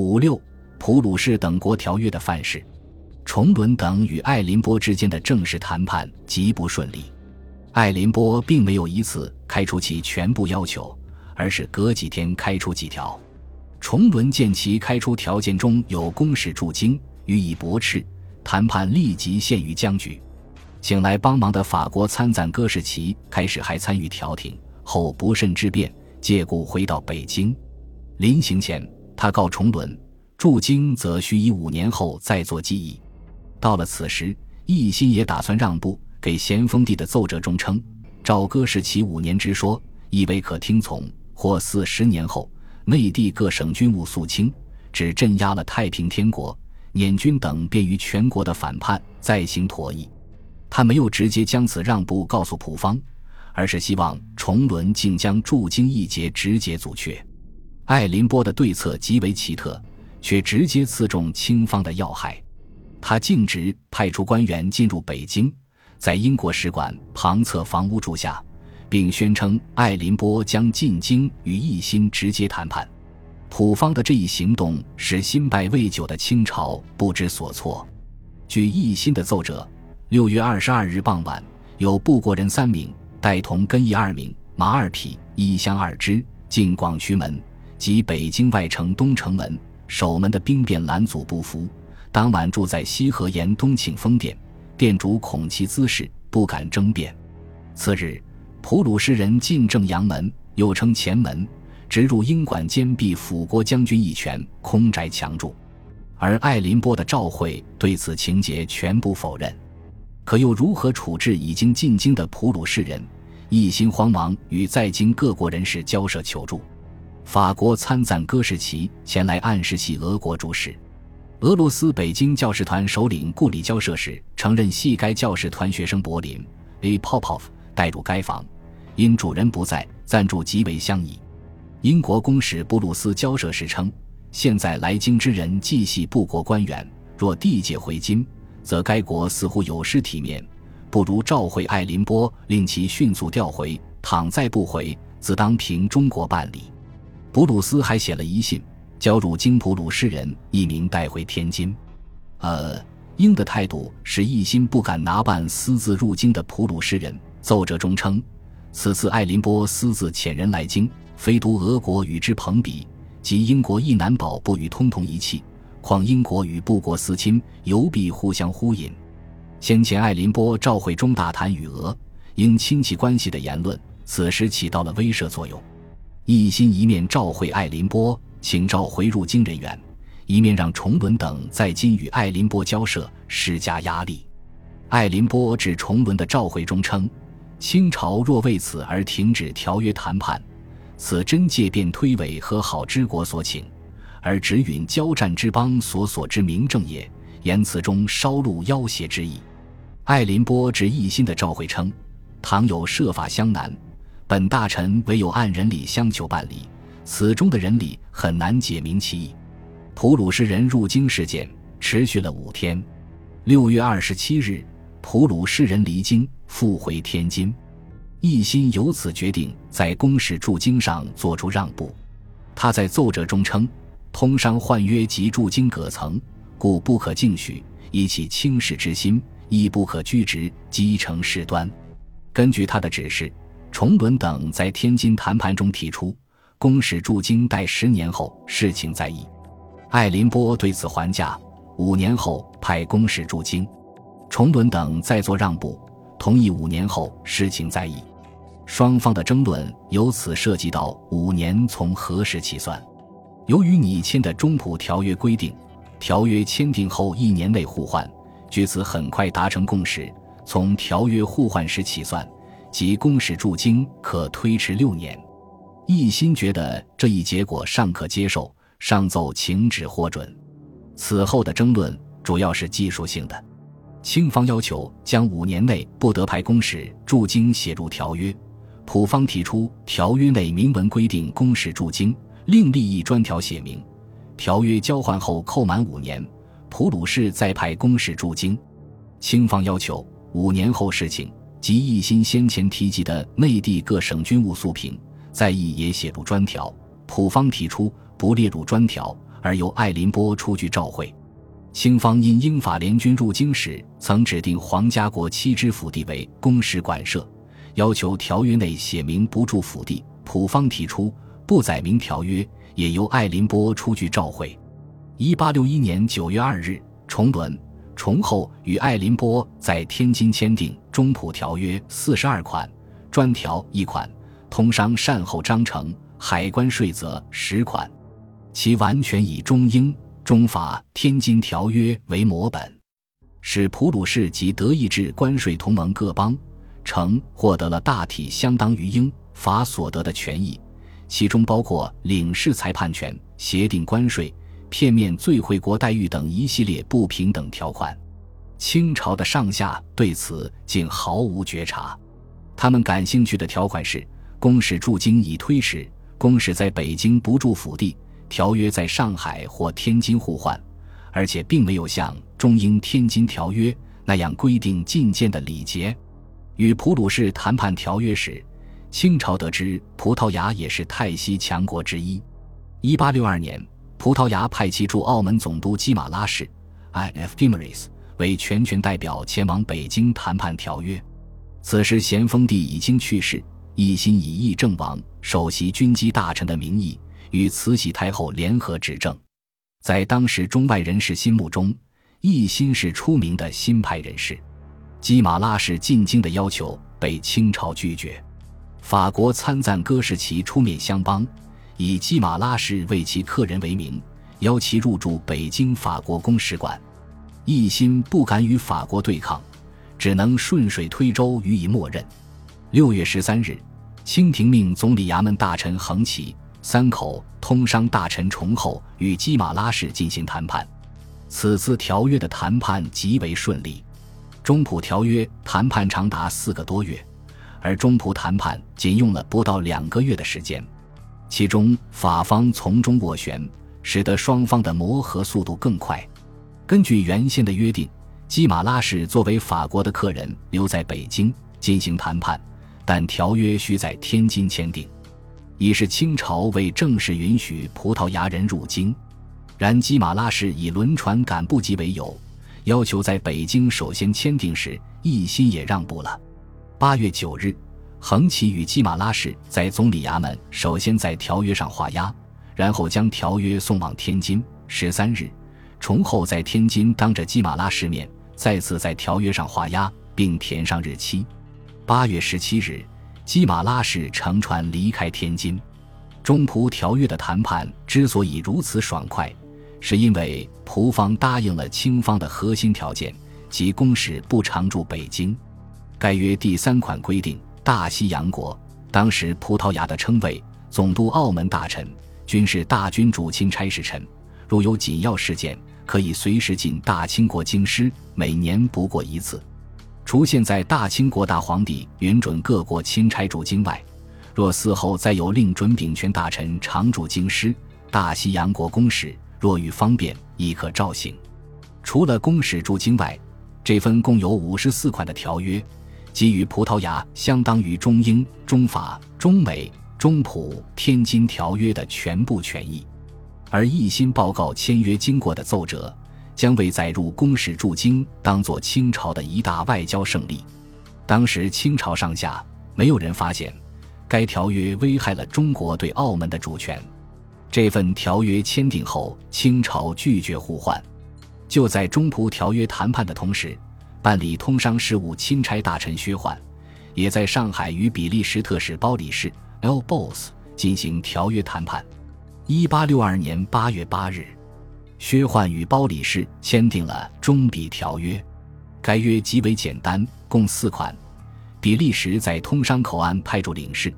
五六普鲁士等国条约的范式，崇伦等与爱林波之间的正式谈判极不顺利。爱林波并没有一次开出其全部要求，而是隔几天开出几条。崇伦见其开出条件中有公使驻京，予以驳斥，谈判立即陷于僵局。请来帮忙的法国参赞戈士奇开始还参与调停，后不慎之变，借故回到北京。临行前，他告崇伦，驻京则需以五年后再做记忆。到了此时，奕欣也打算让步。给咸丰帝的奏折中称：“赵歌是其五年之说，亦未可听从。或四十年后，内地各省军务肃清，只镇压了太平天国、捻军等，便于全国的反叛，再行妥议。”他没有直接将此让步告诉普方，而是希望崇伦竟将驻京一节直接阻却。艾林波的对策极为奇特，却直接刺中清方的要害。他径直派出官员进入北京。在英国使馆旁侧房屋住下，并宣称艾林波将进京与奕欣直接谈判。普方的这一行动使新败未久的清朝不知所措。据奕欣的奏折，六月二十二日傍晚，有部国人三名，带同根义二名、马二匹、衣箱二支，进广渠门及北京外城东城门守门的兵变拦阻不服，当晚住在西河沿东庆丰殿。店主恐其姿势，不敢争辩。次日，普鲁士人进正阳门，又称前门，直入英馆坚壁辅国将军一拳空宅强住。而艾林波的召会对此情节全部否认。可又如何处置已经进京的普鲁士人？一心慌忙与在京各国人士交涉求助。法国参赞戈士奇前来暗示系俄国主使。俄罗斯北京教士团首领顾里交涉时承认系该教士团学生柏林 A. Popov 带入该房，因主人不在，暂住极为相宜。英国公使布鲁斯交涉时称，现在来京之人既系布国官员，若递解回京，则该国似乎有失体面，不如召回艾林波，令其迅速调回。倘再不回，自当凭中国办理。普鲁斯还写了遗信。交入京普鲁士人一名带回天津，呃，英的态度是一心不敢拿办私自入京的普鲁士人。奏折中称，此次艾林波私自遣人来京，非独俄国与之朋比，即英国亦难保不与通同一气。况英国与布国私亲，尤必互相呼应。先前艾林波召会中大谈与俄英亲戚关系的言论，此时起到了威慑作用。一心一面召会艾林波。请召回入京人员，一面让崇伦等在京与艾林波交涉，施加压力。艾林波致崇伦的召回中称：“清朝若为此而停止条约谈判，此真借便推诿和好之国所请，而只允交战之邦所所之名正也。言辞中稍露要挟之意。”艾林波致一心的召回称：“倘有设法相难，本大臣唯有按人理相求办理。”此中的人理很难解明其意。普鲁士人入京事件持续了五天。六月二十七日，普鲁士人离京复回天津，奕欣由此决定在公使驻京上做出让步。他在奏折中称：“通商换约及驻京隔层，故不可径许，以起轻视之心，亦不可拘直，积成事端。”根据他的指示，崇伦等在天津谈判中提出。公使驻京待十年后，事情再议。艾林波对此还价，五年后派公使驻京。崇伦等再做让步，同意五年后事情再议。双方的争论由此涉及到五年从何时起算。由于拟签的中普条约规定，条约签订后一年内互换，据此很快达成共识。从条约互换时起算，即公使驻京可推迟六年。一心觉得这一结果尚可接受，上奏请旨获准。此后的争论主要是技术性的。清方要求将五年内不得派公使驻京写入条约，普方提出条约内明文规定公使驻京，另立一专条写明，条约交换后扣满五年，普鲁士再派公使驻京。清方要求五年后事情，即一心先前提及的内地各省军务肃平。在议也写入专条，普方提出不列入专条，而由爱林波出具照会。清方因英法联军入京时，曾指定皇家国七支府地为公使馆舍，要求条约内写明不驻府地。普方提出不载明条约，也由爱林波出具照会。一八六一年九月二日，崇伦、崇厚与爱林波在天津签订《中普条约》四十二款，专条一款，通商善后章程、海关税则十款，其完全以中英。中法《天津条约》为模本，使普鲁士及德意志关税同盟各邦城获得了大体相当于英法所得的权益，其中包括领事裁判权、协定关税、片面最惠国待遇等一系列不平等条款。清朝的上下对此竟毫无觉察，他们感兴趣的条款是：公使驻京已推迟，公使在北京不驻府地。条约在上海或天津互换，而且并没有像中英天津条约那样规定觐见的礼节。与普鲁士谈判条约时，清朝得知葡萄牙也是泰西强国之一。一八六二年，葡萄牙派其驻澳门总督基马拉士 （I.F. Guimaras） 为全权代表前往北京谈判条约。此时咸丰帝已经去世，一心以议政王、首席军机大臣的名义。与慈禧太后联合执政，在当时中外人士心目中，奕心是出名的新派人士。基马拉氏进京的要求被清朝拒绝，法国参赞戈士奇出面相帮，以基马拉氏为其客人为名，邀其入驻北京法国公使馆。一心不敢与法国对抗，只能顺水推舟予以默认。六月十三日，清廷命总理衙门大臣横旗。三口通商大臣崇厚与基马拉氏进行谈判，此次条约的谈判极为顺利。中普条约谈判长达四个多月，而中普谈判仅用了不到两个月的时间，其中法方从中斡旋，使得双方的磨合速度更快。根据原先的约定，基马拉氏作为法国的客人留在北京进行谈判，但条约需在天津签订。已是清朝未正式允许葡萄牙人入京，然基马拉氏以轮船赶不及为由，要求在北京首先签订时，一心也让步了。八月九日，横旗与基马拉氏在总理衙门首先在条约上画押，然后将条约送往天津。十三日，崇厚在天津当着基马拉氏面再次在条约上画押，并填上日期。八月十七日。基马拉氏乘船离开天津。中葡条约的谈判之所以如此爽快，是因为葡方答应了清方的核心条件，即公使不常驻北京。该约第三款规定，大西洋国（当时葡萄牙的称谓）总督澳门大臣均是大军主钦差使臣，如有紧要事件，可以随时进大清国京师，每年不过一次。除现在大清国大皇帝允准各国钦差驻京外，若嗣后再有另准秉权大臣常驻京师，大西洋国公使若遇方便，亦可召行。除了公使驻京外，这份共有五十四款的条约，给予葡萄牙相当于中英、中法、中美、中葡天津条约的全部权益，而一心报告签约经过的奏折。将为载入公使驻京当做清朝的一大外交胜利。当时清朝上下没有人发现，该条约危害了中国对澳门的主权。这份条约签订后，清朝拒绝互换。就在中葡条约谈判的同时，办理通商事务钦差大臣薛焕，也在上海与比利时特使包里士 （L. Boss） 进行条约谈判。一八六二年八月八日。薛焕与包里士签订了中比条约，该约极为简单，共四款。比利时在通商口岸派驻领事，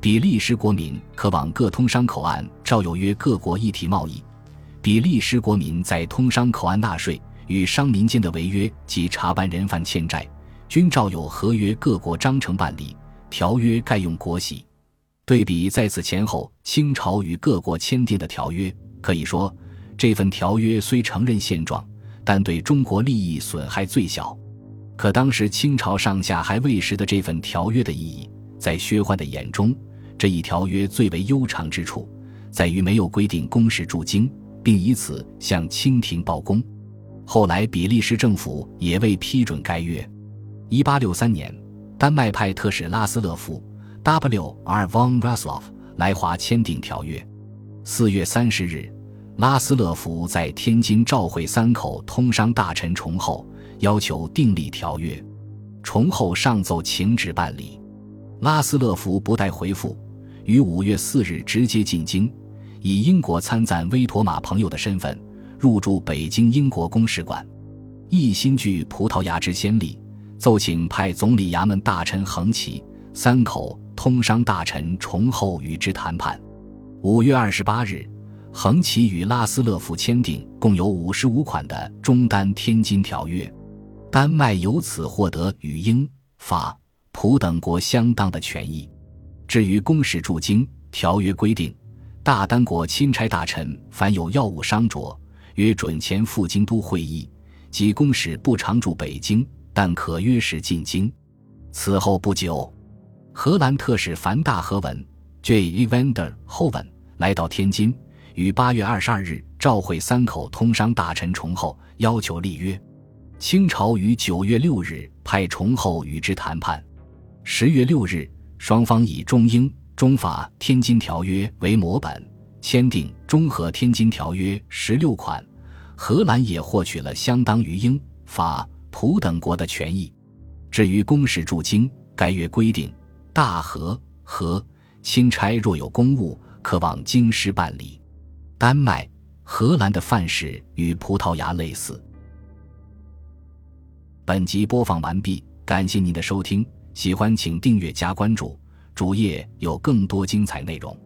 比利时国民可往各通商口岸照有约各国一体贸易。比利时国民在通商口岸纳税，与商民间的违约及查办人犯欠债，均照有合约各国章程办理。条约盖用国玺。对比在此前后清朝与各国签订的条约，可以说。这份条约虽承认现状，但对中国利益损害最小。可当时清朝上下还未识得这份条约的意义。在薛焕的眼中，这一条约最为悠长之处，在于没有规定公使驻京，并以此向清廷报功。后来，比利时政府也未批准该约。一八六三年，丹麦派特使拉斯勒夫 （W.R. von Raslov） 来华签订条约。四月三十日，拉斯勒夫在天津召会三口通商大臣崇厚，要求订立条约。崇厚上奏请旨办理，拉斯勒夫不待回复，于五月四日直接进京，以英国参赞威妥玛朋友的身份。入驻北京英国公使馆，一心据葡萄牙之先例，奏请派总理衙门大臣横旗、三口通商大臣崇厚与之谈判。五月二十八日，横旗与拉斯勒夫签订共有五十五款的中丹天津条约，丹麦由此获得与英、法、葡等国相当的权益。至于公使驻京，条约规定，大丹国钦差大臣凡有要务商着。约准前赴京都会议，即公使不常驻北京，但可约时进京。此后不久，荷兰特使凡大和文 （J. Evander Hoven） 来到天津，于八月二十二日召会三口通商大臣崇厚，要求立约。清朝于九月六日派崇厚与之谈判。十月六日，双方以中英、中法《天津条约》为模本。签订《中和天津条约》十六款，荷兰也获取了相当于英、法、葡等国的权益。至于公使驻京，该约规定，大和、和钦差若有公务，可往京师办理。丹麦、荷兰的范式与葡萄牙类似。本集播放完毕，感谢您的收听，喜欢请订阅加关注，主页有更多精彩内容。